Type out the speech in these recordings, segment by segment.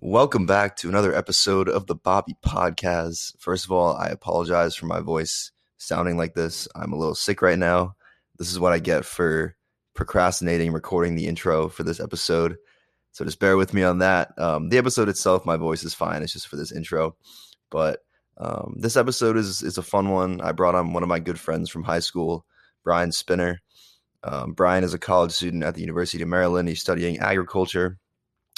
Welcome back to another episode of the Bobby Podcast. First of all, I apologize for my voice sounding like this. I'm a little sick right now. This is what I get for procrastinating recording the intro for this episode. So just bear with me on that. Um, the episode itself, my voice is fine. It's just for this intro. But um, this episode is is a fun one. I brought on one of my good friends from high school, Brian Spinner. Um, Brian is a college student at the University of Maryland. He's studying agriculture,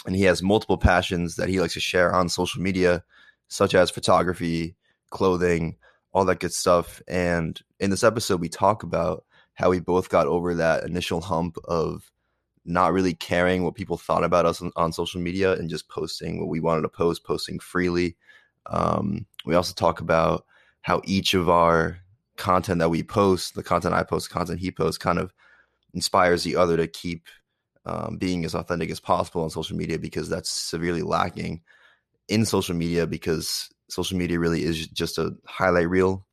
and he has multiple passions that he likes to share on social media, such as photography, clothing, all that good stuff. And in this episode, we talk about how we both got over that initial hump of not really caring what people thought about us on, on, social media and just posting what we wanted to post, posting freely. Um, we also talk about how each of our content that we post, the content I post, content he posts, kind of inspires the other to keep um, being as authentic as possible on social media because that's severely lacking in social media because social media really is just a highlight reel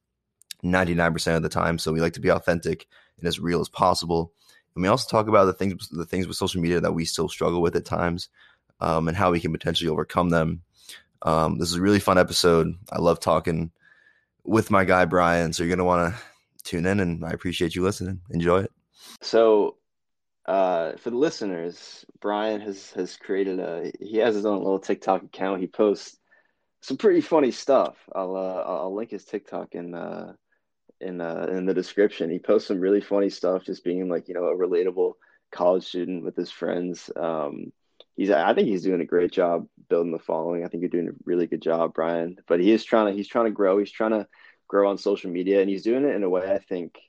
99% of the time. So we like to be authentic and as real as possible. And we also talk about the things the things with social media that we still struggle with at times, um, and how we can potentially overcome them. Um, this is a really fun episode. I love talking with my guy Brian, so you're gonna want to tune in, and I appreciate you listening. Enjoy it. So, uh, for the listeners, Brian has has created a he has his own little TikTok account. He posts some pretty funny stuff. I'll uh, I'll link his TikTok in uh, in uh, in the description. He posts some really funny stuff, just being like you know a relatable college student with his friends. Um, he's I think he's doing a great job building the following. I think you're doing a really good job, Brian. But he is trying to he's trying to grow. He's trying to grow on social media, and he's doing it in a way I think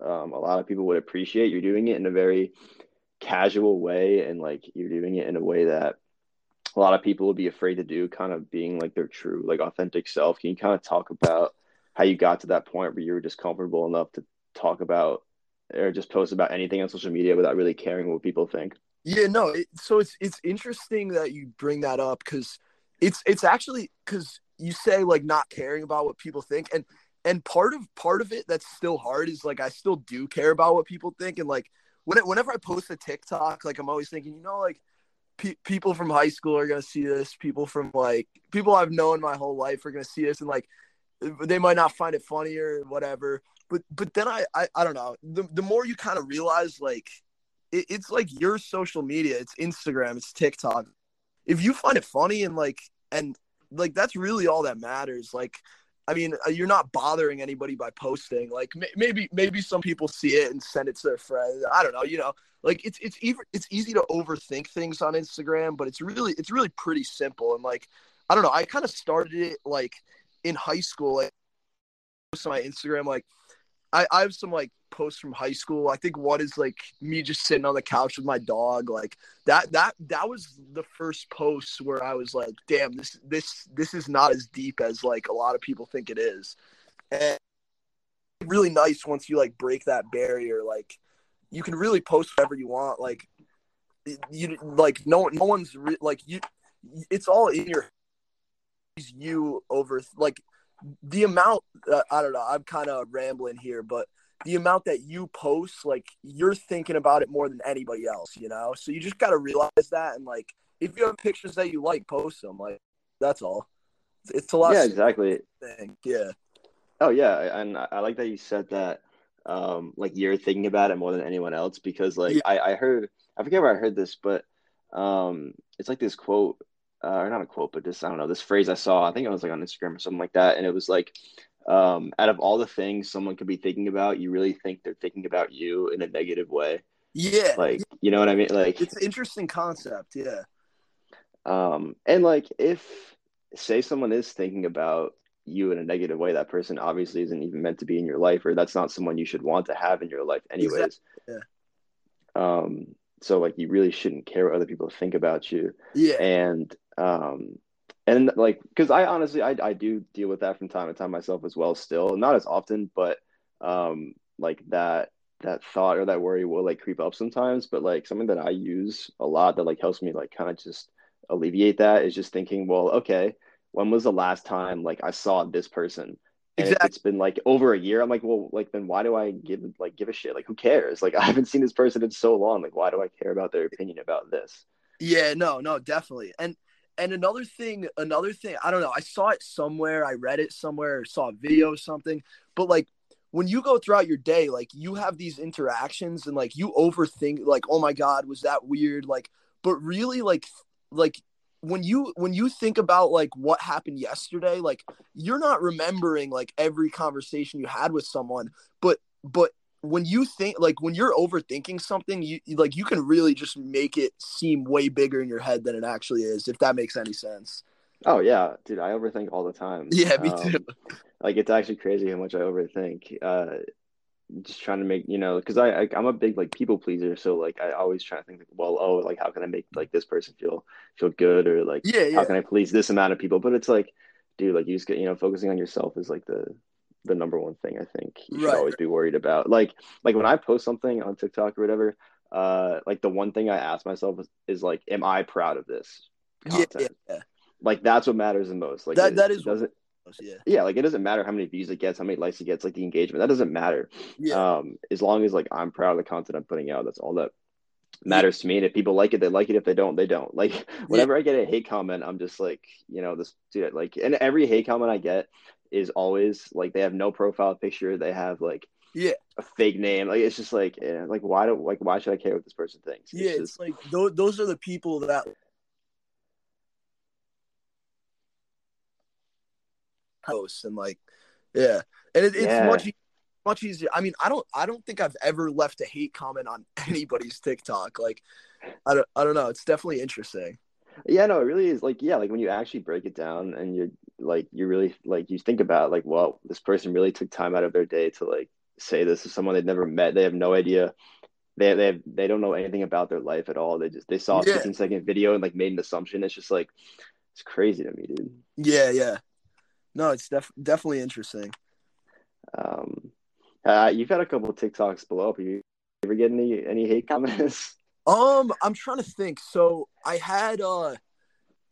um, a lot of people would appreciate. You're doing it in a very casual way, and like you're doing it in a way that a lot of people would be afraid to do, kind of being like their true, like authentic self. Can you kind of talk about how you got to that point where you were just comfortable enough to talk about or just post about anything on social media without really caring what people think. Yeah, no. It, so it's it's interesting that you bring that up because it's it's actually because you say like not caring about what people think and and part of part of it that's still hard is like I still do care about what people think and like when it, whenever I post a TikTok like I'm always thinking you know like pe- people from high school are gonna see this people from like people I've known my whole life are gonna see this and like they might not find it funny or whatever. But but then I I, I don't know. The the more you kind of realize like it, it's like your social media, it's Instagram, it's TikTok. If you find it funny and like and like that's really all that matters. Like I mean, uh, you're not bothering anybody by posting. Like maybe maybe some people see it and send it to their friends. I don't know. You know, like it's it's even it's easy to overthink things on Instagram, but it's really it's really pretty simple. And like I don't know. I kind of started it like in high school, like on my Instagram, like I, I have some like posts from high school. I think one is like me just sitting on the couch with my dog. Like that that that was the first post where I was like, damn, this this this is not as deep as like a lot of people think it is. And really nice once you like break that barrier. Like you can really post whatever you want. Like you like no no one's re- like you. It's all in your you over like the amount uh, i don't know i'm kind of rambling here but the amount that you post like you're thinking about it more than anybody else you know so you just got to realize that and like if you have pictures that you like post them like that's all it's a lot yeah exactly thing. yeah oh yeah and i like that you said that um like you're thinking about it more than anyone else because like yeah. I, I heard i forget where i heard this but um it's like this quote uh, or not a quote, but just I don't know this phrase I saw. I think it was like on Instagram or something like that, and it was like, um, out of all the things someone could be thinking about, you really think they're thinking about you in a negative way. Yeah, like you know what I mean. Like it's an interesting concept. Yeah. Um, and like if say someone is thinking about you in a negative way, that person obviously isn't even meant to be in your life, or that's not someone you should want to have in your life, anyways. Exactly. Yeah. Um, so like you really shouldn't care what other people think about you. Yeah. And um, and like because I honestly I I do deal with that from time to time myself as well. Still, not as often, but um, like that that thought or that worry will like creep up sometimes. But like something that I use a lot that like helps me like kind of just alleviate that is just thinking, well, okay, when was the last time like I saw this person? And exactly. it's been like over a year, I'm like, well, like then why do I give like give a shit? Like who cares? Like I haven't seen this person in so long. Like why do I care about their opinion about this? Yeah, no, no, definitely. And and another thing, another thing, I don't know. I saw it somewhere. I read it somewhere. saw a video or something. But like when you go throughout your day, like you have these interactions and like you overthink. Like, oh my god, was that weird? Like, but really, like, like when you when you think about like what happened yesterday like you're not remembering like every conversation you had with someone but but when you think like when you're overthinking something you like you can really just make it seem way bigger in your head than it actually is if that makes any sense. Oh yeah dude i overthink all the time. Yeah me um, too. like it's actually crazy how much i overthink uh just trying to make you know because I, I am a big like people pleaser so like I always try to think like, well oh like how can I make like this person feel feel good or like yeah, yeah. how can I please this amount of people? But it's like dude like you just get you know focusing on yourself is like the the number one thing I think you should right. always be worried about like like when I post something on TikTok or whatever uh like the one thing I ask myself is, is like am I proud of this content yeah, yeah. like that's what matters the most like that it, that is doesn't yeah. Yeah, like it doesn't matter how many views it gets, how many likes it gets, like the engagement. That doesn't matter. Yeah. Um, as long as like I'm proud of the content I'm putting out, that's all that matters to me. And if people like it, they like it. If they don't, they don't. Like whenever yeah. I get a hate comment, I'm just like, you know, this dude like and every hate comment I get is always like they have no profile picture, they have like yeah. a fake name like it's just like yeah, like why do like why should i care what this person thinks? It's yeah it's just... like those, those are the people that posts and like yeah. And it, it's yeah. much much easier. I mean i don't i don't think i've ever left a hate comment on anybody's tiktok. Like i don't i don't know. It's definitely interesting yeah no it really is like yeah like when you actually break it down and you're like you really like you think about like well this person really took time out of their day to like say this to someone they've never met they have no idea they they have, they don't know anything about their life at all they just they saw a yeah. 15 second video and like made an assumption it's just like it's crazy to me dude yeah yeah no, it's def- definitely interesting. Um, uh, you've had a couple of TikToks below up. You ever get any any hate comments? Um, I'm trying to think. So I had uh,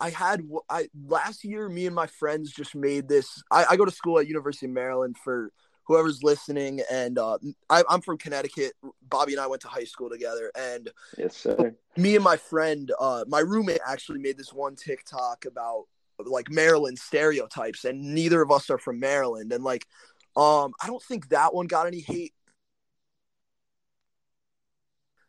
I had I last year. Me and my friends just made this. I, I go to school at University of Maryland for whoever's listening, and uh, I, I'm from Connecticut. Bobby and I went to high school together, and yes, sir. Me and my friend, uh, my roommate actually made this one TikTok about like Maryland stereotypes, and neither of us are from Maryland. And like, um, I don't think that one got any hate.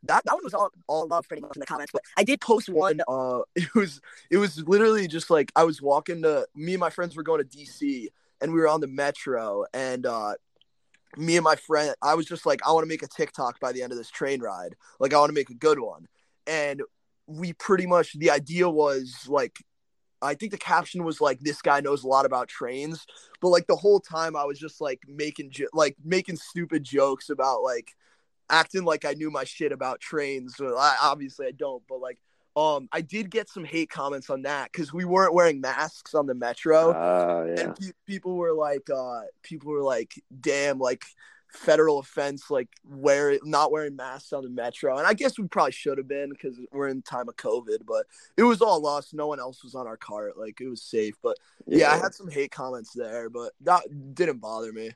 That, that one was all, all love pretty much in the comments, but I did post one. Uh, it was it was literally just like I was walking to me and my friends were going to DC, and we were on the metro, and uh, me and my friend, I was just like, I want to make a TikTok by the end of this train ride. Like, I want to make a good one. And we pretty much, the idea was like, I think the caption was like, "This guy knows a lot about trains," but like the whole time I was just like making like making stupid jokes about like acting like I knew my shit about trains. Well, I, obviously I don't, but like um I did get some hate comments on that because we weren't wearing masks on the metro, uh, yeah. and pe- people were like, uh people were like, "Damn!" Like federal offense like wear not wearing masks on the metro and i guess we probably should have been because we're in time of covid but it was all us no one else was on our cart like it was safe but yeah, yeah i had some hate comments there but that didn't bother me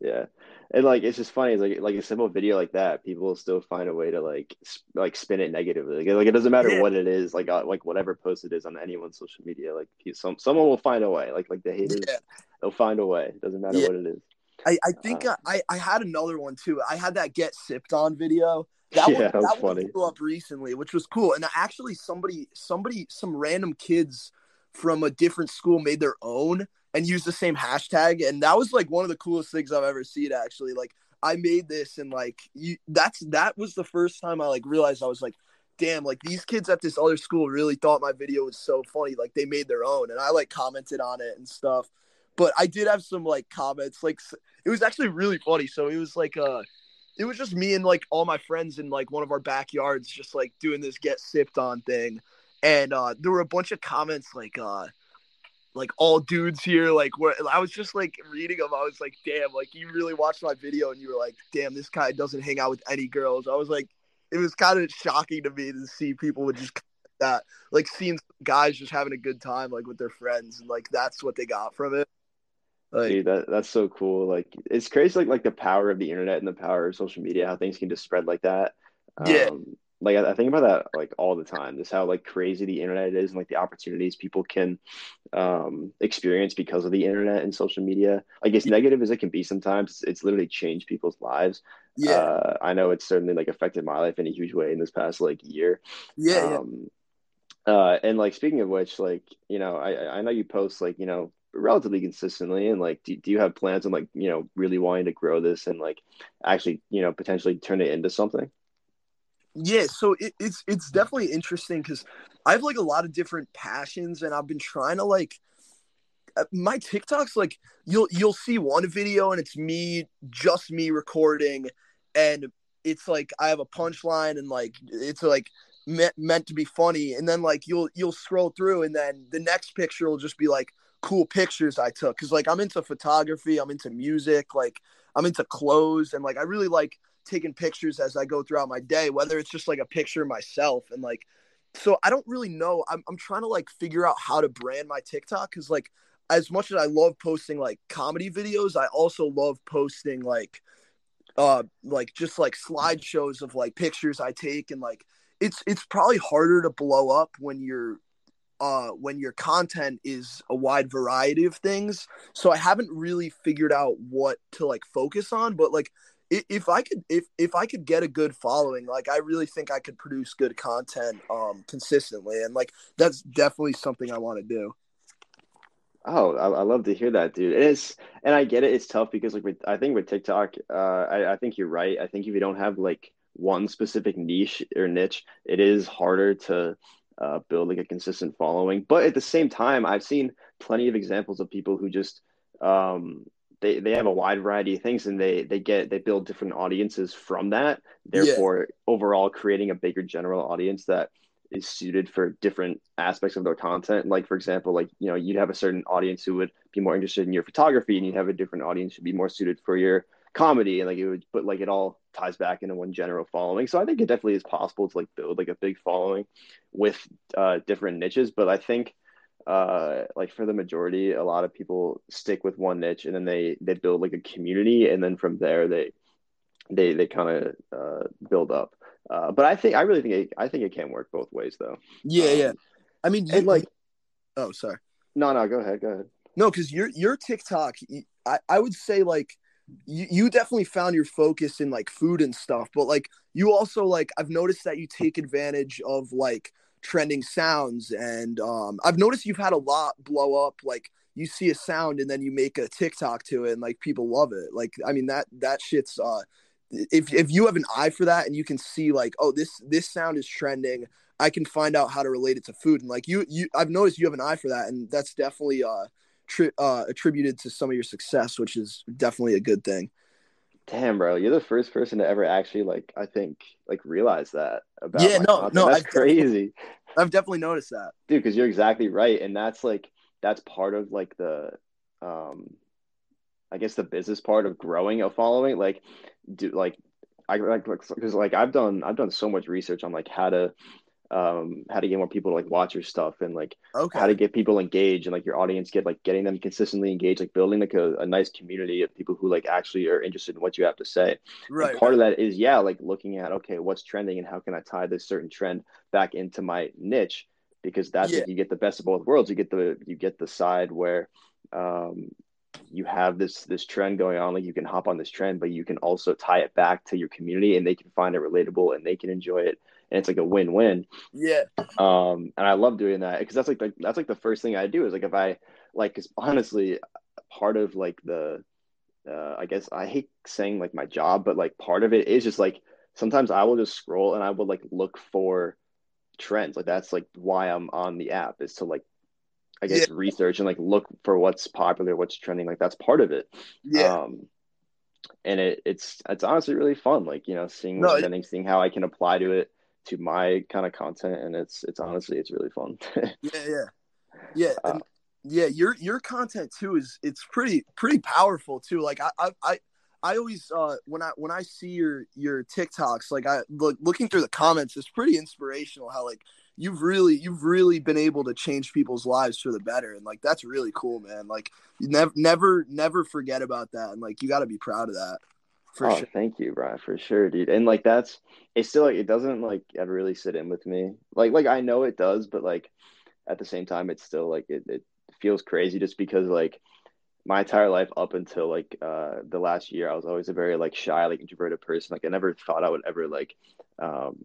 yeah and like it's just funny it's like like a simple video like that people will still find a way to like sp- like spin it negatively like, like it doesn't matter yeah. what it is like uh, like whatever post it is on anyone's social media like some someone will find a way like like the haters yeah. they'll find a way it doesn't matter what it is I, I think uh, I, I had another one too. I had that get sipped on video. That yeah, one, that, was funny. blew up recently, which was cool. And actually, somebody, somebody, some random kids from a different school made their own and use the same hashtag, and that was like one of the coolest things I've ever seen. Actually, like I made this, and like you, that's that was the first time I like realized I was like, damn, like these kids at this other school really thought my video was so funny. Like they made their own, and I like commented on it and stuff. But I did have some like comments, like it was actually really funny. So it was like uh it was just me and like all my friends in like one of our backyards just like doing this get sipped on thing. And uh there were a bunch of comments like uh like all dudes here. Like where I was just like reading them, I was like, damn, like you really watched my video and you were like, damn, this guy doesn't hang out with any girls. I was like, it was kind of shocking to me to see people would just that like seeing guys just having a good time like with their friends and like that's what they got from it. Like, Dude, that that's so cool. Like it's crazy, like like the power of the internet and the power of social media, how things can just spread like that. Yeah. Um, like I, I, think about that like all the time. Just how like crazy the internet is and like the opportunities people can um, experience because of the internet and social media. Like as negative as it can be sometimes, it's, it's literally changed people's lives. Yeah, uh, I know it's certainly like affected my life in a huge way in this past like year. Yeah, um, yeah. Uh, and like speaking of which, like you know, I I know you post like you know relatively consistently and like do, do you have plans on like you know really wanting to grow this and like actually you know potentially turn it into something yeah, so it, it's it's definitely interesting because I have like a lot of different passions, and I've been trying to like uh, my TikToks. Like you'll you'll see one video, and it's me, just me recording, and it's like I have a punchline, and like it's like meant meant to be funny, and then like you'll you'll scroll through, and then the next picture will just be like cool pictures I took because like I'm into photography, I'm into music, like I'm into clothes, and like I really like taking pictures as I go throughout my day, whether it's just like a picture of myself and like so I don't really know. I'm I'm trying to like figure out how to brand my TikTok because like as much as I love posting like comedy videos, I also love posting like uh like just like slideshows of like pictures I take and like it's it's probably harder to blow up when you're uh when your content is a wide variety of things. So I haven't really figured out what to like focus on, but like if I could if if I could get a good following, like I really think I could produce good content um consistently and like that's definitely something I want to do. Oh, I, I, love to hear that, dude. It is, and I get it. It's tough because, like, with, I think with TikTok, uh, I, I think you're right. I think if you don't have like one specific niche or niche, it is harder to uh, build like a consistent following. But at the same time, I've seen plenty of examples of people who just um, they they have a wide variety of things and they they get they build different audiences from that therefore yeah. overall creating a bigger general audience that is suited for different aspects of their content. Like for example like you know you'd have a certain audience who would be more interested in your photography and you'd have a different audience who'd be more suited for your comedy. And like it would but like it all ties back into one general following. So i think it definitely is possible to like build like a big following with uh different niches. But i think uh like for the majority a lot of people stick with one niche and then they they build like a community and then from there they they they kind of uh build up. Uh but i think i really think it, i think it can work both ways though. Yeah um, yeah i mean you, like oh sorry. No no go ahead go ahead. No because your your tiktok i i would say like you, you definitely found your focus in like food and stuff but like you also like i've noticed that you take advantage of like trending sounds and um, i've noticed you've had a lot blow up like you see a sound and then you make a tiktok to it and like people love it. Like i mean that that shit's uh if if you have an eye for that and you can see like oh this this sound is trending i can find out how to relate it to food. And like you you i've noticed you have an eye for that and that's definitely uh, tri- uh attributed to some of your success which is definitely a good thing Damn, bro, you're the first person to ever actually like I think like realize that about. Yeah, no, content. no, that's I've crazy, I've definitely noticed that, dude. Because you're exactly right, and that's like that's part of like the, um, I guess the business part of growing a following. Like, do like I like because like I've done I've done so much research on like how to um how to get more people to like watch your stuff and like okay. how to get people engaged and like your audience get like getting them consistently engaged like building like a, a nice community of people who like actually are interested in what you have to say right and part of that is yeah like looking at okay what's trending and how can i tie this certain trend back into my niche because that's Yeah. like you get the best of both worlds you get the you get the side where um you have this this trend going on like you can hop on this trend but you can also tie it back to your community and they can find it relatable and they can enjoy it and it's like a win-win. Yeah. Um and i love doing that because that's like the, that's like the first thing i do is like if i like because honestly part of like the uh i guess i hate saying like my job but like part of it is just like sometimes i will just scroll and i will like look for trends. Like that's like why i'm on the app is to like i guess research and like look for what's popular what's trending like that's part of it. Yeah. Um and it it's it's honestly really fun like you know seeing No, trending seeing how i can apply to it to my kind of content and it's it's honestly it's really fun. Yeah yeah. Yeah Uh, and yeah, your your content too is it's pretty pretty powerful too. Like I I I, I always uh when I when I see your your TikToks, like I look looking through the comments, it's pretty inspirational how like you've really you've really been able to change people's lives for the better and like that's really cool man. Like you never never never forget about that and like you got to be proud of that for oh, sure thank you brian for sure dude and like that's it's still like it doesn't like ever really sit in with me like like i know it does but like at the same time it's still like it, it feels crazy just because like my entire life up until like uh the last year i was always a very like shy like introverted person like i never thought i would ever like um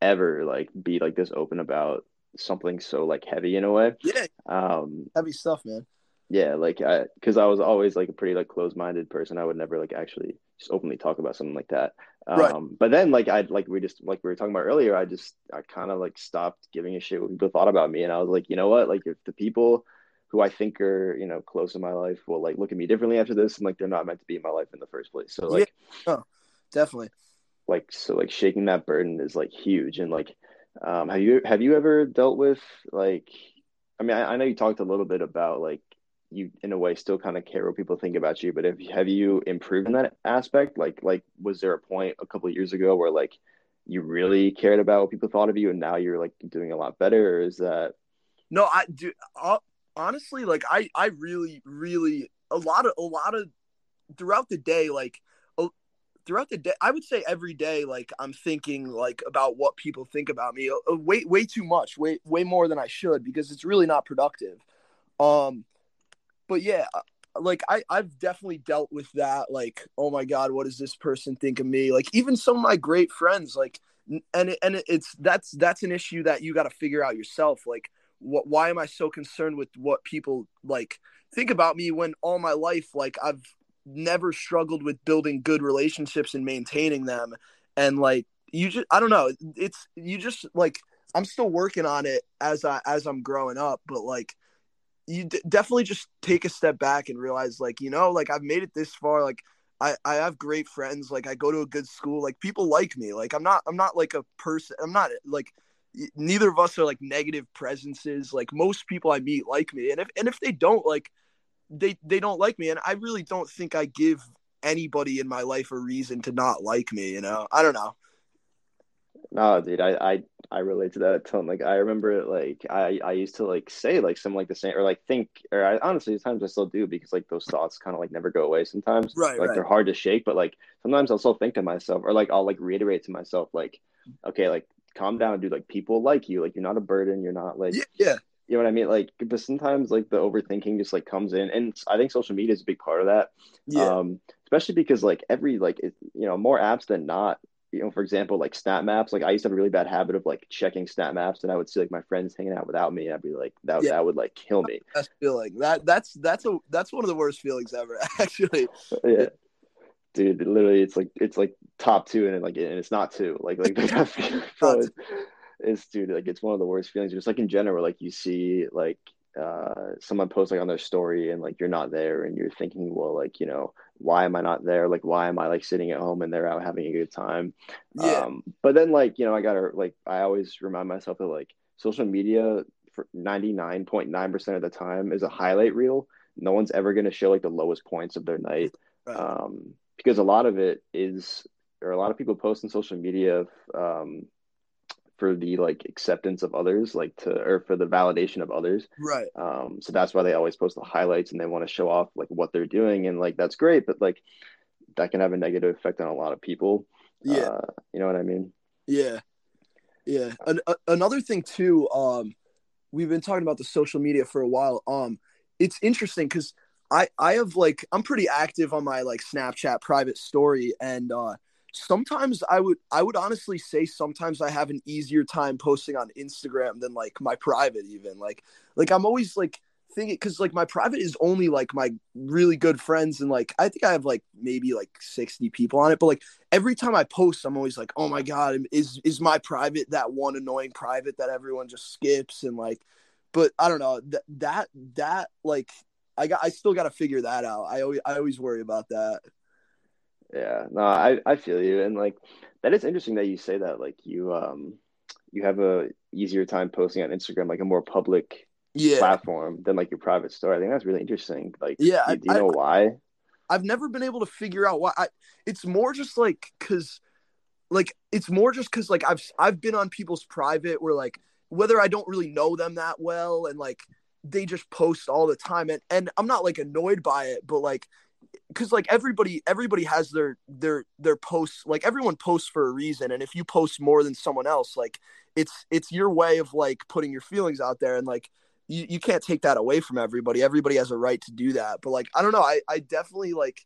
ever like be like this open about something so like heavy in a way. Yeah. Um heavy stuff, man. Yeah, like I cuz I was always like a pretty like closed-minded person. I would never like actually just openly talk about something like that. Um right. but then like I like we just like we were talking about earlier, I just I kind of like stopped giving a shit what people thought about me and I was like, "You know what? Like if the people who I think are, you know, close in my life will like look at me differently after this and like they're not meant to be in my life in the first place." So like yeah. oh, definitely like so like shaking that burden is like huge and like um have you have you ever dealt with like i mean i, I know you talked a little bit about like you in a way still kind of care what people think about you but have, have you improved in that aspect? Like like was there a point a couple years ago where like you really cared about what people thought of you and now you're like doing a lot better or is that no i do uh, honestly like i i really really a lot of a lot of throughout the day like throughout the day i would say every day like i'm thinking like about what people think about me uh, way way too much way way more than i should because it's really not productive. Um but yeah uh, like i i've definitely dealt with that like oh my god what does this person think of me? Like even some of my great friends like and it, and it's that's that's an issue that you got to figure out yourself like what why am i so concerned with what people like think about me when all my life like i've never struggled with building good relationships and maintaining them? And like you just i don't know it's you just like i'm still working on it as i as i'm growing up but like you d- definitely just take a step back and realize like you know like i've made it this far like I, I have great friends like i go to a good school like people like me like i'm not i'm not like a person i'm not like neither of us are like negative presences like most people i meet like me and if and if they don't like they they don't like me and i really don't think i give anybody in my life a reason to not like me you know? I don't know no dude i i, I relate to that a ton like i remember like i i used to like say like something like the same or like think or i honestly sometimes i still do because like those thoughts kind of like never go away sometimes right like right. they're hard to shake but like sometimes i'll still think to myself or like i'll like reiterate to myself like okay like calm down dude like people like you like you're not a burden you're not like yeah, yeah you know what I mean? Like, but sometimes like the overthinking just like comes in, and I think social media is a big part of that. Yeah. Um, especially because like every like it, you know more apps than not. You know, for example, like Snap Maps. Like I used to have a really bad habit of like checking Snap Maps, and I would see like my friends hanging out without me. I'd be like, that yeah. that would like kill me. That's feeling that that's that's a that's one of the worst feelings ever. Actually. Yeah. Dude, literally, it's like it's like top two, and like and it's not two. Like like that. so is dude like it's one of the worst feelings just like in general like you see like uh someone post like on their story and like you're not there and you're thinking well like you know why am i not there like why am i like sitting at home and they're out having a good time yeah. um but then like you know i gotta like i always remind myself that like social media for 99.9% of the time is a highlight reel no one's ever going to show like the lowest points of their night right. um because a lot of it is or a lot of people post on social media um for the like acceptance of others like to or for the validation of others. Right. Um so that's why they always post the highlights and they want to show off like what they're doing and like that's great but like that can have a negative effect on a lot of people. Yeah. Uh, you know what i mean? Yeah. Yeah. An- a- another thing too um we've been talking about the social media for a while. Um it's interesting because i i have like i'm pretty active on my like snapchat private story and uh sometimes I would I would honestly say sometimes I have an easier time posting on Instagram than like my private even like like I'm always like thinking because like my private is only like my really good friends and like I think I have like maybe like 60 people on it but like every time I post I'm always like oh my god is is my private that one annoying private that everyone just skips and like but I don't know that that that like I got I still got to figure that out. I always I always worry about that yeah, no, I I feel you, and like that is interesting that you say that. Like you um you have a easier time posting on Instagram, like a more public yeah platform than like your private story. I think that's really interesting. Like, Yeah, do, I- do you know why? I've never been able to figure out why. I, it's more just like because, like, it's more just because like I've I've been on people's private where like whether I don't really know them that well and like they just post all the time and and I'm not like annoyed by it, but like because like everybody everybody has their their their posts like everyone posts for a reason and if you post more than someone else like it's it's your way of like putting your feelings out there and like you, you can't take that away from everybody everybody has a right to do that but like i don't know i i definitely like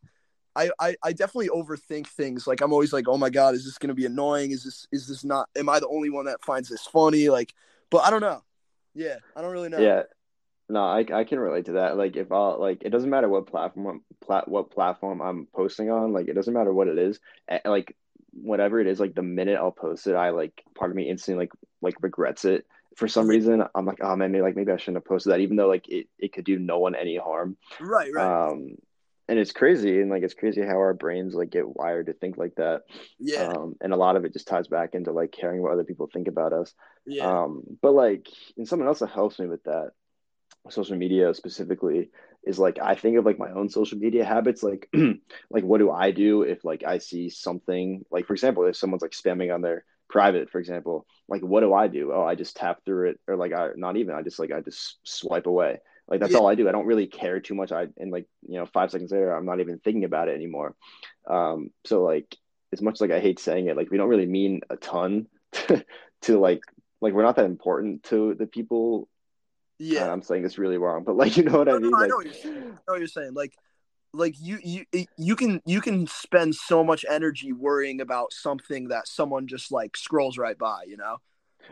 I, I, I definitely overthink things. Like I'm always like, oh my god, is this gonna be annoying? Is this is this not? Am I the only one that finds this funny? Like, but I don't know. Yeah, I don't really know. Yeah. No, I I can relate to that. Like if I'll like it doesn't matter what platform plat what platform I'm posting on, like it doesn't matter what it is. Like whatever it is, like the minute I'll post it, I like part of me instantly like like regrets it. For some reason, I'm like, oh man, maybe like maybe I shouldn't have posted that, even though like it, it could do no one any harm. Right, right. Um and it's crazy and like it's crazy how our brains like get wired to think like that. yeah, Um and a lot of it just ties back into like caring what other people think about us. yeah, Um, but like, and something else that helps me with that, social media specifically, is like I think of like my own social media habits. Like, like what do I do if like I see something like, for example, if someone's like spamming on their private, for example, like what do I do? Oh, I just tap through it, or like I not even. I just like I just swipe away. Like that's Yeah. all I do. I don't really care too much. I and like you know five seconds later, I'm not even thinking about it anymore. Um, so like as much like I hate saying it, like we don't really mean a ton to, to like like we're not that important to the people. Yeah. I'm saying this really wrong, but like you know what No, I no, mean. I know what you're saying. I know what you're saying. Like, like you, you, you can, you can spend so much energy worrying about something that someone just like scrolls right by. You know?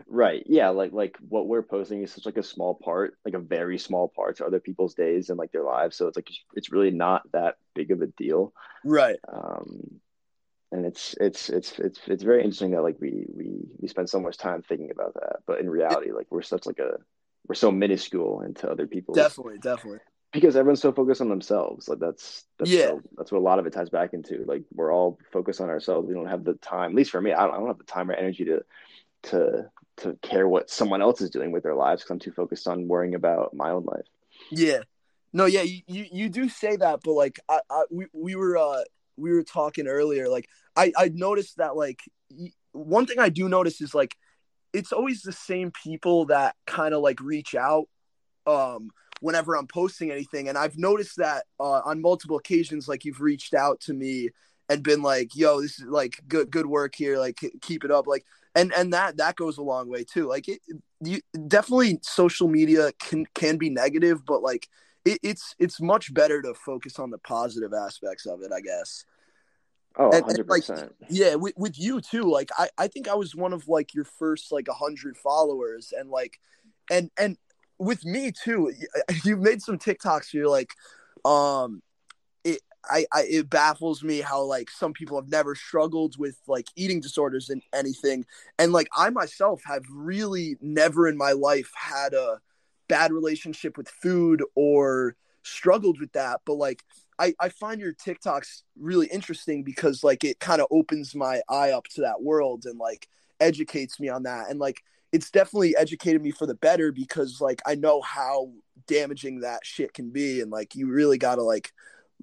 right? Yeah, like like what we're posting is such like a small part, like a very small part to other people's days and like their lives. So it's like it's really not that big of a deal. Right. Um, and it's it's it's it's it's very interesting that like we we we spend so much time thinking about that, but in reality, like we're such like a we're so minuscule into other people. Definitely. Definitely. because everyone's so focused on themselves. Like that's that's Yeah. so- that's what a lot of it ties back into. Like we're all focused on ourselves. We don't have the time, at least for me, I don't, I don't have the time or energy to to to care what someone else is doing with their lives because I'm too focused on worrying about my own life. Yeah. No, yeah, you, you, you do say that, but like I, I we, we were uh we were talking earlier, like I I noticed that like one thing I do notice is like it's always the same people that kind of like reach out um whenever I'm posting anything and I've noticed that uh on multiple occasions like you've reached out to me and been like, "Yo, this is like good good work here, like keep it up." Like and and that that goes a long way too. Like it you definitely social media can can be negative, but like it, it's it's much better to focus on the positive aspects of it, I guess. Oh, And- and, 100%. like, Yeah, with, with you too. Like I, I think I was one of like your first like a hundred followers, and like, and and with me too. You've made some TikToks. You're like, um, it I, I it baffles me how like some people have never struggled with like eating disorders and anything, and like I myself have really never in my life had a bad relationship with food or struggled with that, but like I, I find your TikToks really interesting because like it kind of opens my eye up to that world and like educates me on that. And like it's definitely educated me for the better because like I know how damaging that shit can be. And like you really got to like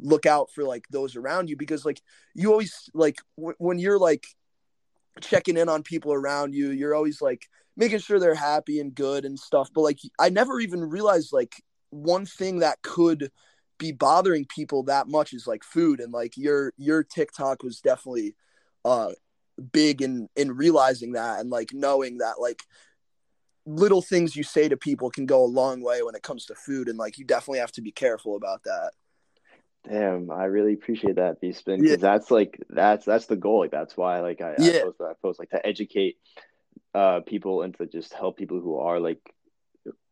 look out for like those around you because like you always like w- when you're like checking in on people around you you're always like making sure they're happy and good and stuff. But like I never even realized like one thing that could be bothering people that much is like food and like your your TikTok was definitely uh big in in realizing that and like knowing that like little things you say to people can go a long way when it comes to food and like you definitely have to be careful about that. Damn, I really appreciate that, B Spin, Yeah. because that's like that's that's the goal. Like that's why like I, I post that post like to educate uh people and to just help people who are like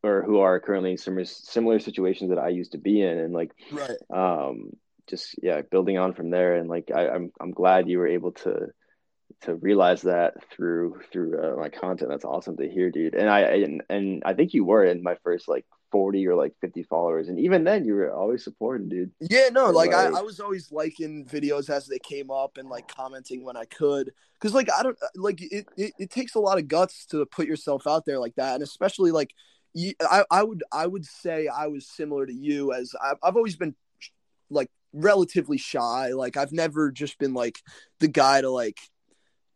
or who are currently in similar similar situations that I used to be in and like Right. um just yeah building on from there and like I, I'm I'm glad you were able to to realize that through through uh, my content. That's awesome to hear, dude. And I and, and I think you were in my first like 40 or like 50 followers, and even then you were always supporting, dude. Yeah, no, like I, I was always liking videos as they came up and like commenting when I could. Cause like I don't like it, it, it takes a lot of guts to put yourself out there like that. And especially like I, I would I would say I was similar to you as I've, I've always been like relatively shy. Like I've never just been like the guy to like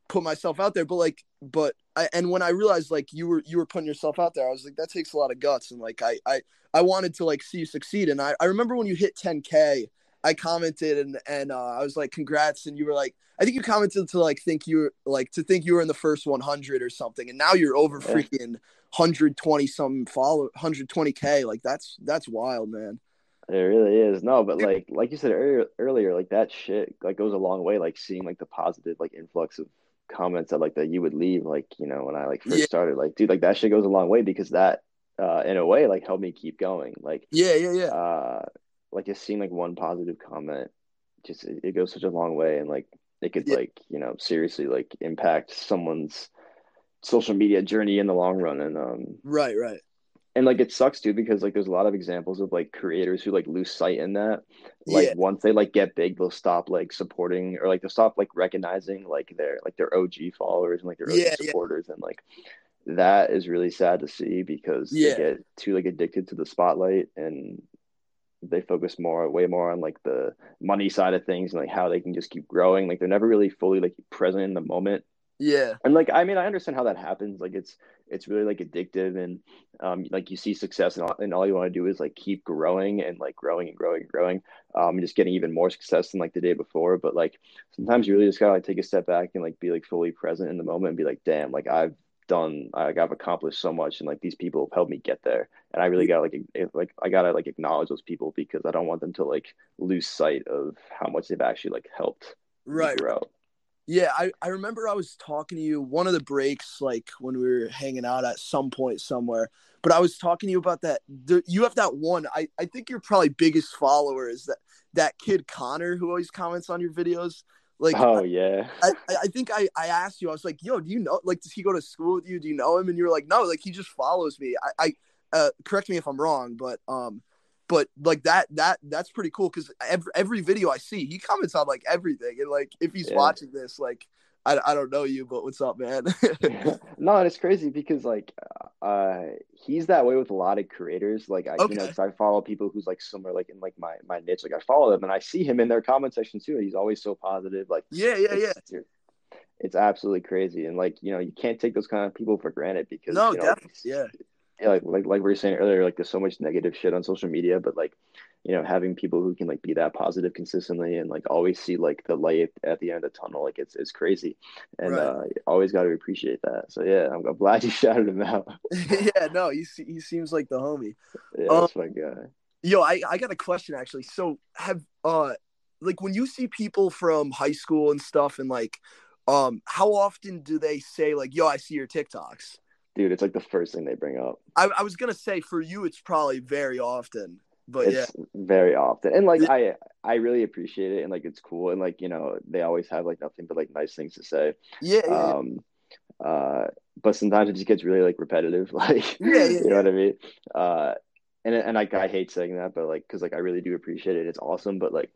put myself out there. But like, but I, and when I realized like you were you were putting yourself out there, I was like, that takes a lot of guts. And like I I I wanted to like see you succeed. And I I remember when you hit 10k, I commented and and uh, I was like, congrats. And you were like, I think you commented to like think you were like to think you were in the first 100 or something. And now you're over Yeah. freaking 120 some follow 120k. Like that's that's wild, man. It really is. No, but like like you said earlier earlier, like that shit like goes a long way, like seeing like the positive like influx of comments that like that you would leave, like, you know, when I like first Yeah. started. Like, dude, like that shit goes a long way because that uh in a way like helped me keep going. Like Yeah, yeah, yeah. uh like just seeing like one positive comment just it, it goes such a long way and like it could Yeah. like, you know, seriously like impact someone's social media journey in the long run. And um Right, right. and like it sucks too because like there's a lot of examples of like creators who like lose sight in that like Yeah. once they like get big they'll stop like supporting or like they'll stop like recognizing like their like their og followers and like their og Yeah, yeah. supporters and like that is really sad to see because Yeah. they get too like addicted to the spotlight and they focus more way more on like the money side of things and like how they can just keep growing. Like they're never really fully like present in the moment. Yeah. and like i mean i understand how that happens. Like it's it's really like addictive and um like you see success and all, and all you want to do is like keep growing and like growing and growing and growing um and just getting even more success than like the day before. But like sometimes you really just gotta like take a step back and like be like fully present in the moment and be like damn like i've done like i've accomplished so much and like these people have helped me get there and i really gotta like like i gotta like acknowledge those people because i don't want them to like lose sight of how much they've actually like helped Right. grow Yeah, I, I remember I was talking to you one of the breaks, like when we were hanging out at some point somewhere. But I was talking to you about that. The, you have that one. I, I think your probably biggest follower is that that kid Connor who always comments on your videos. Like, oh yeah I, I I think I, I asked you. I was like, "Yo, do you know? Like, does he go to school with you? Do you know him?" And you were like, "No, like he just follows me." I, I uh, correct me if I'm wrong, but um, but like that that that's pretty cool because every every video I see, he comments on like everything, and like if he's Yeah. watching this, like I, I don't know you, but what's up, man? no, and it's crazy because like uh he's that way with a lot of creators. Like I you know, Okay. 'cause I follow people who's like somewhere like in like my my niche. Like I follow them and I see him in their comment section too. He's always so positive. Like yeah, yeah, yeah. it's, it's absolutely crazy. And like, you know, you can't take those kind of people for granted because No, you know, definitely, yeah. yeah, like like like we were saying earlier, like there's so much negative shit on social media, but like, you know, having people who can like be that positive consistently and like always see like the light at the end of the tunnel, like it's it's crazy, and Right. uh, always got to appreciate that. So yeah, I'm, I'm glad you shouted him out. yeah, no, he he seems like the homie. Yeah, Um, that's my guy. Yo, I, I got a question actually. So have uh like when you see people from high school and stuff and like um how often do they say like yo I see your TikToks? Dude, it's like the first thing they bring up. I, I was gonna say for you it's probably very often. But yeah. it's very often and like i i really appreciate it and like it's cool and like you know they always have like nothing but like nice things to say Yeah, yeah, yeah. um uh but sometimes it just gets really like repetitive like Yeah, yeah, you know yeah. what i mean uh and and like I hate saying that, but like because like I really do appreciate it. It's awesome, but like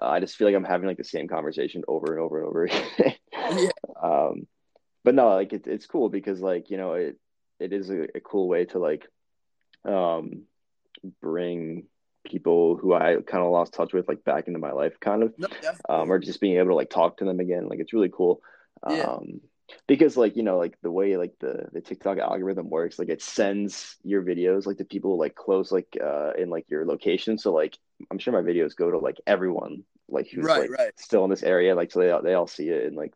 uh, I just feel like I'm having like the same conversation over and over and over again. Yeah. Um, but no, like it, it's cool because like you know it it is a, a cool way to like um bring people who I kind of lost touch with like back into my life, kind of No, um, or just being able to like talk to them again. Like it's really cool. Yeah. Um, because like you know like the way like the the TikTok algorithm works, like it sends your videos like to people like close like uh in like your location. So like I'm sure my videos go to like everyone like who's Right, like right. still in this area, like so they they all see it and like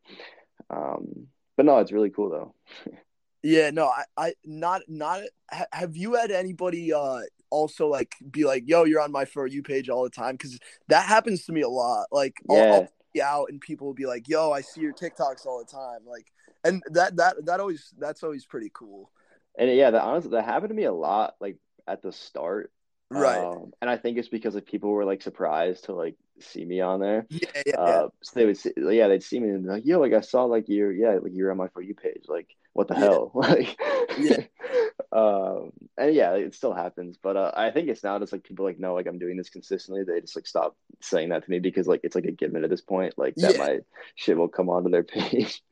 um. But no, it's really cool though. Yeah, no, I, I not not ha, have you had anybody uh also like be like, yo, you're on my for you page all the time? Because that happens to me a lot. Like I'll, Yeah. I'll be out and people will be like, yo, I see your TikToks all the time. Like and that that that always that's always pretty cool. And yeah, that honestly that happened to me a lot like at the start. Right. Um, and I think it's because like people were like surprised to like see me on there. yeah, yeah, yeah. Uh, so they would see, yeah, they'd see me and be like, yo, like I saw like you're yeah, like you're on my for you page. Like, what the Yeah. hell? Like Yeah. um and yeah, it still happens. But uh, I think it's now just like people like know like I'm doing this consistently. They just like stop saying that to me because like it's like a given at this point. Like that Yeah. my shit will come onto their page.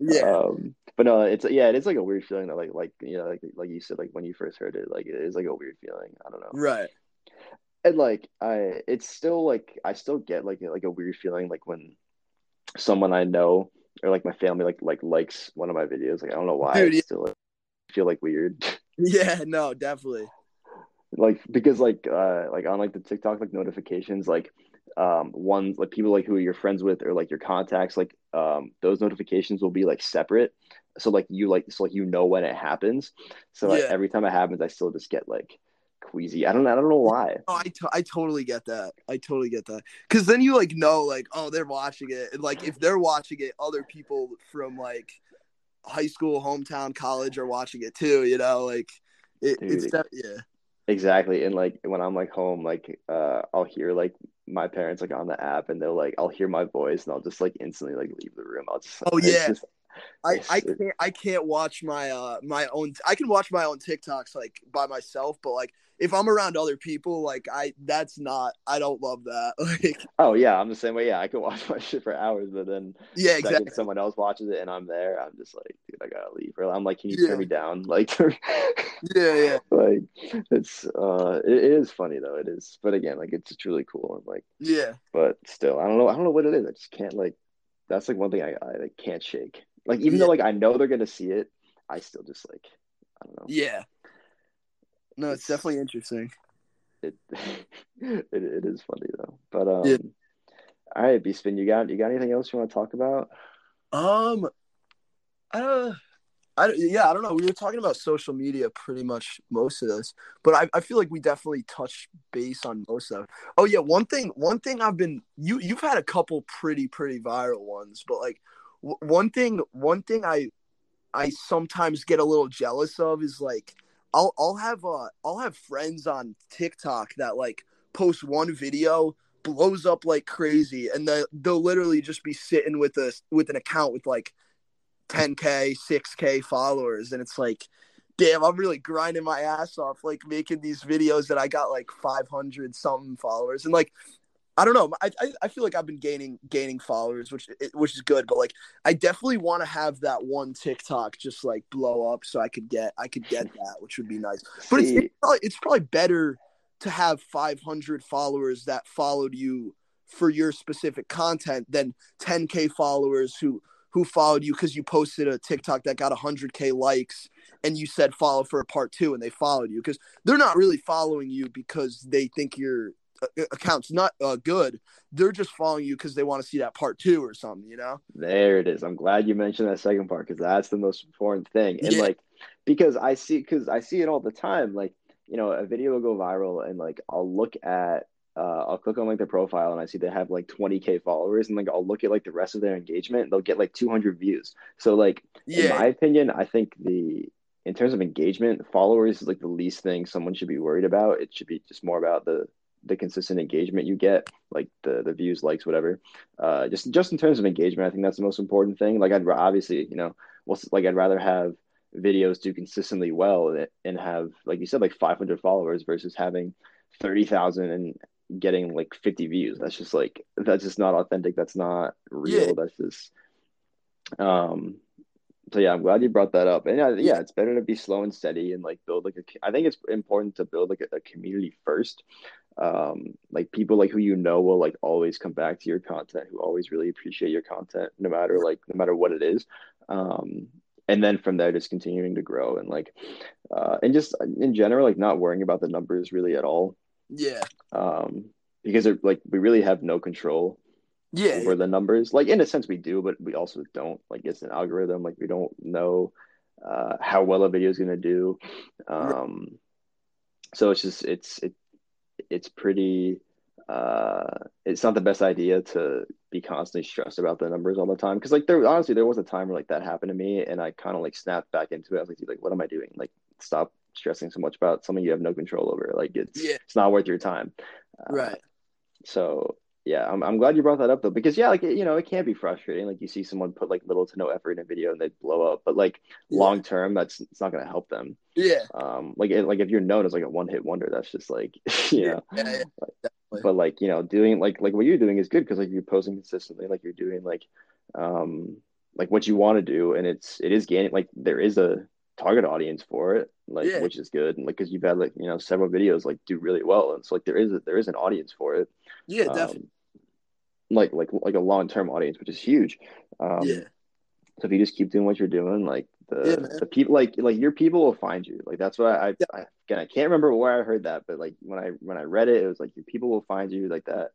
Yeah. Um but no, it's yeah, it is like a weird feeling that like like you know like like you said like when you first heard it, like it is like a weird feeling. I don't know. Right. And like I, it's still like I still get like like a weird feeling like when someone I know or like my family like like likes one of my videos. Like I don't know why. Dude, I yeah. still like, feel like weird. Yeah, no, definitely. like because like uh like on like the TikTok like notifications like um ones like people like who you're friends with or like your contacts like um those notifications will be like separate so like you like so like you know when it happens so like Yeah. every time it happens I still just get like queasy I don't I don't know why Oh, I, to- I totally get that. I totally get that. Because then you like know, like, oh, they're watching it, and like if they're watching it, other people from like high school, hometown, college are watching it too. You know, like it, it's Dude. def- yeah, exactly and like when I'm like home like uh I'll hear like my parents like on the app and they'll like I'll hear my voice and I'll just like instantly like leave the room I'll just Oh, it's yeah. just- I, I can't I can't watch my uh my own I can watch my own TikToks like by myself, but like if I'm around other people, like I that's not I don't love that. Like oh yeah I'm the same way yeah I could watch my shit for hours but then yeah, exactly. someone else watches it and I'm there, I'm just like, dude, I gotta leave. Or I'm like, can you Yeah. turn me down? Like, Yeah, yeah, like it's uh, it, is funny though. It is, but again, like it's really cool and like, yeah. but still, I don't know, I don't know what it is. I just can't like. That's like one thing I I like, can't shake. Like even though like I know they're gonna see it, I still just like, I don't know. Yeah. No, it's It's- definitely interesting. It it, it is funny though. But um, Yeah. all right, Beastman, you got you got anything else you want to talk about? Um, I uh, I yeah, I don't know. We were talking about social media pretty much most of this, but I, I feel like we definitely touched base on most of. It. Oh yeah, one thing one thing I've been you you've had a couple pretty pretty viral ones, but like w- one thing one thing I I sometimes get a little jealous of is like I'll I'll have uh I'll have friends on TikTok that like post one video blows up like crazy and they they'll literally just be sitting with a with an account with like 10k 6k followers and it's like damn i'm really grinding my ass off like making these videos that i got like 500 something followers and like i don't know. I i, I feel like i've been gaining gaining followers which which is good but like i definitely want to have that one tiktok just like blow up so i could get i could get that which would be nice. But it's, it's, probably, it's probably better to have 500 followers that followed you for your specific content than 10k followers who who followed you because you posted a TikTok that got 100k likes and you said follow for a part two and they followed you because they're not really following you because they think your uh, account's not uh, good. They're just following you because they want to see that part two or something, you know? There it is. I'm glad you mentioned that second part because that's the most important thing. And Yeah. like, because I see, because I see it all the time. Like, you know, a video will go viral, and like, I'll look at, uh, I'll click on like their profile, and I see they have like 20k followers, and like, I'll look at like the rest of their engagement, and they'll get like 200 views. So like, in my opinion, I think the in terms of engagement, followers is like the least thing someone should be worried about. It should be just more about the the consistent engagement you get, like the the views, likes, whatever. Uh, just just in terms of engagement, I think that's the most important thing. Like I'd obviously, you know, well, like I'd rather have videos do consistently well and- have, like you said, like 500 followers versus having 30,000 and getting like 50 views. That's just like that's just not authentic. That's not real. Yeah. That's just um so yeah, I'm glad you brought that up. And yeah, yeah, it's better to be slow and steady and like build like a. I think it's important to build like a, a community first. Um, like people like who you know will like always come back to your content, who always really appreciate your content, no matter like no matter what it is. Um, and then from there, just continuing to grow and like, uh, and just in general, like not worrying about the numbers really at all. yeah, Um, because it, like we really have no control yeah, over the numbers. Like in a sense we do, but we also don't. Like it's an algorithm. Like we don't know uh, how well a video is going to do. Um, so it's just it's it it's pretty. Uh, it's not the best idea to be constantly stressed about the numbers all the time. Because like there honestly there was a time where like that happened to me, and I kind of like snapped back into it. I was like, like what am I doing? Like stop stressing so much about something you have no control over. Like it's Yeah. it's not worth your time. Uh, right. so yeah, I'm I'm glad you brought that up though, because yeah, like you know, it can be frustrating. Like you see someone put like little to no effort in a video and they blow up, but like Yeah. long term, that's it's not gonna help them. Yeah, Um, like it, like if you're known as like a one hit wonder, that's just like you yeah, know. yeah. But like you know, doing like like what you're doing is good because like you're posting consistently, like you're doing like um like what you want to do, and it's it is gaining like there is a target audience for it, like which is good, and like because you've had like you know several videos like do really well, and so like there is a, there is an audience for it, Yeah, Um, definitely. Like like like a long term audience, which is huge. Um, yeah. So if you just keep doing what you're doing, like the Yeah, the people like like your people will find you. Like that's what I, I, Yeah. I again I can't remember where I heard that, but like when I when I read it, it was like your people will find you like that.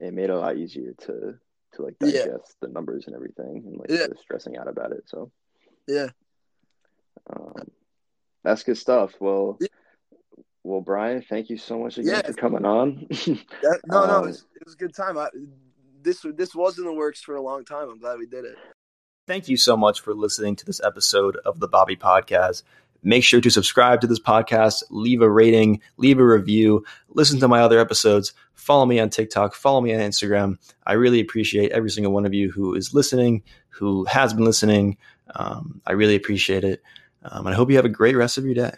It made it a lot easier to to like Yeah. digest the numbers and everything and like Yeah. stressing out about it. So Yeah. um, that's good stuff. Well, Yeah. well, Brian, thank you so much again Yeah. for coming on. That, no, no, Um, it was, it was a good time. I, this this was in the works for a long time. I'm glad we did it. Thank you so much for listening to this episode of the Bobby Podkazz. Make sure to subscribe to this podcast, leave a rating, leave a review, listen to my other episodes, follow me on TikTok, follow me on Instagram. I really appreciate every single one of you who is listening, who has been listening. Um, I really appreciate it. Um, and I hope you have a great rest of your day.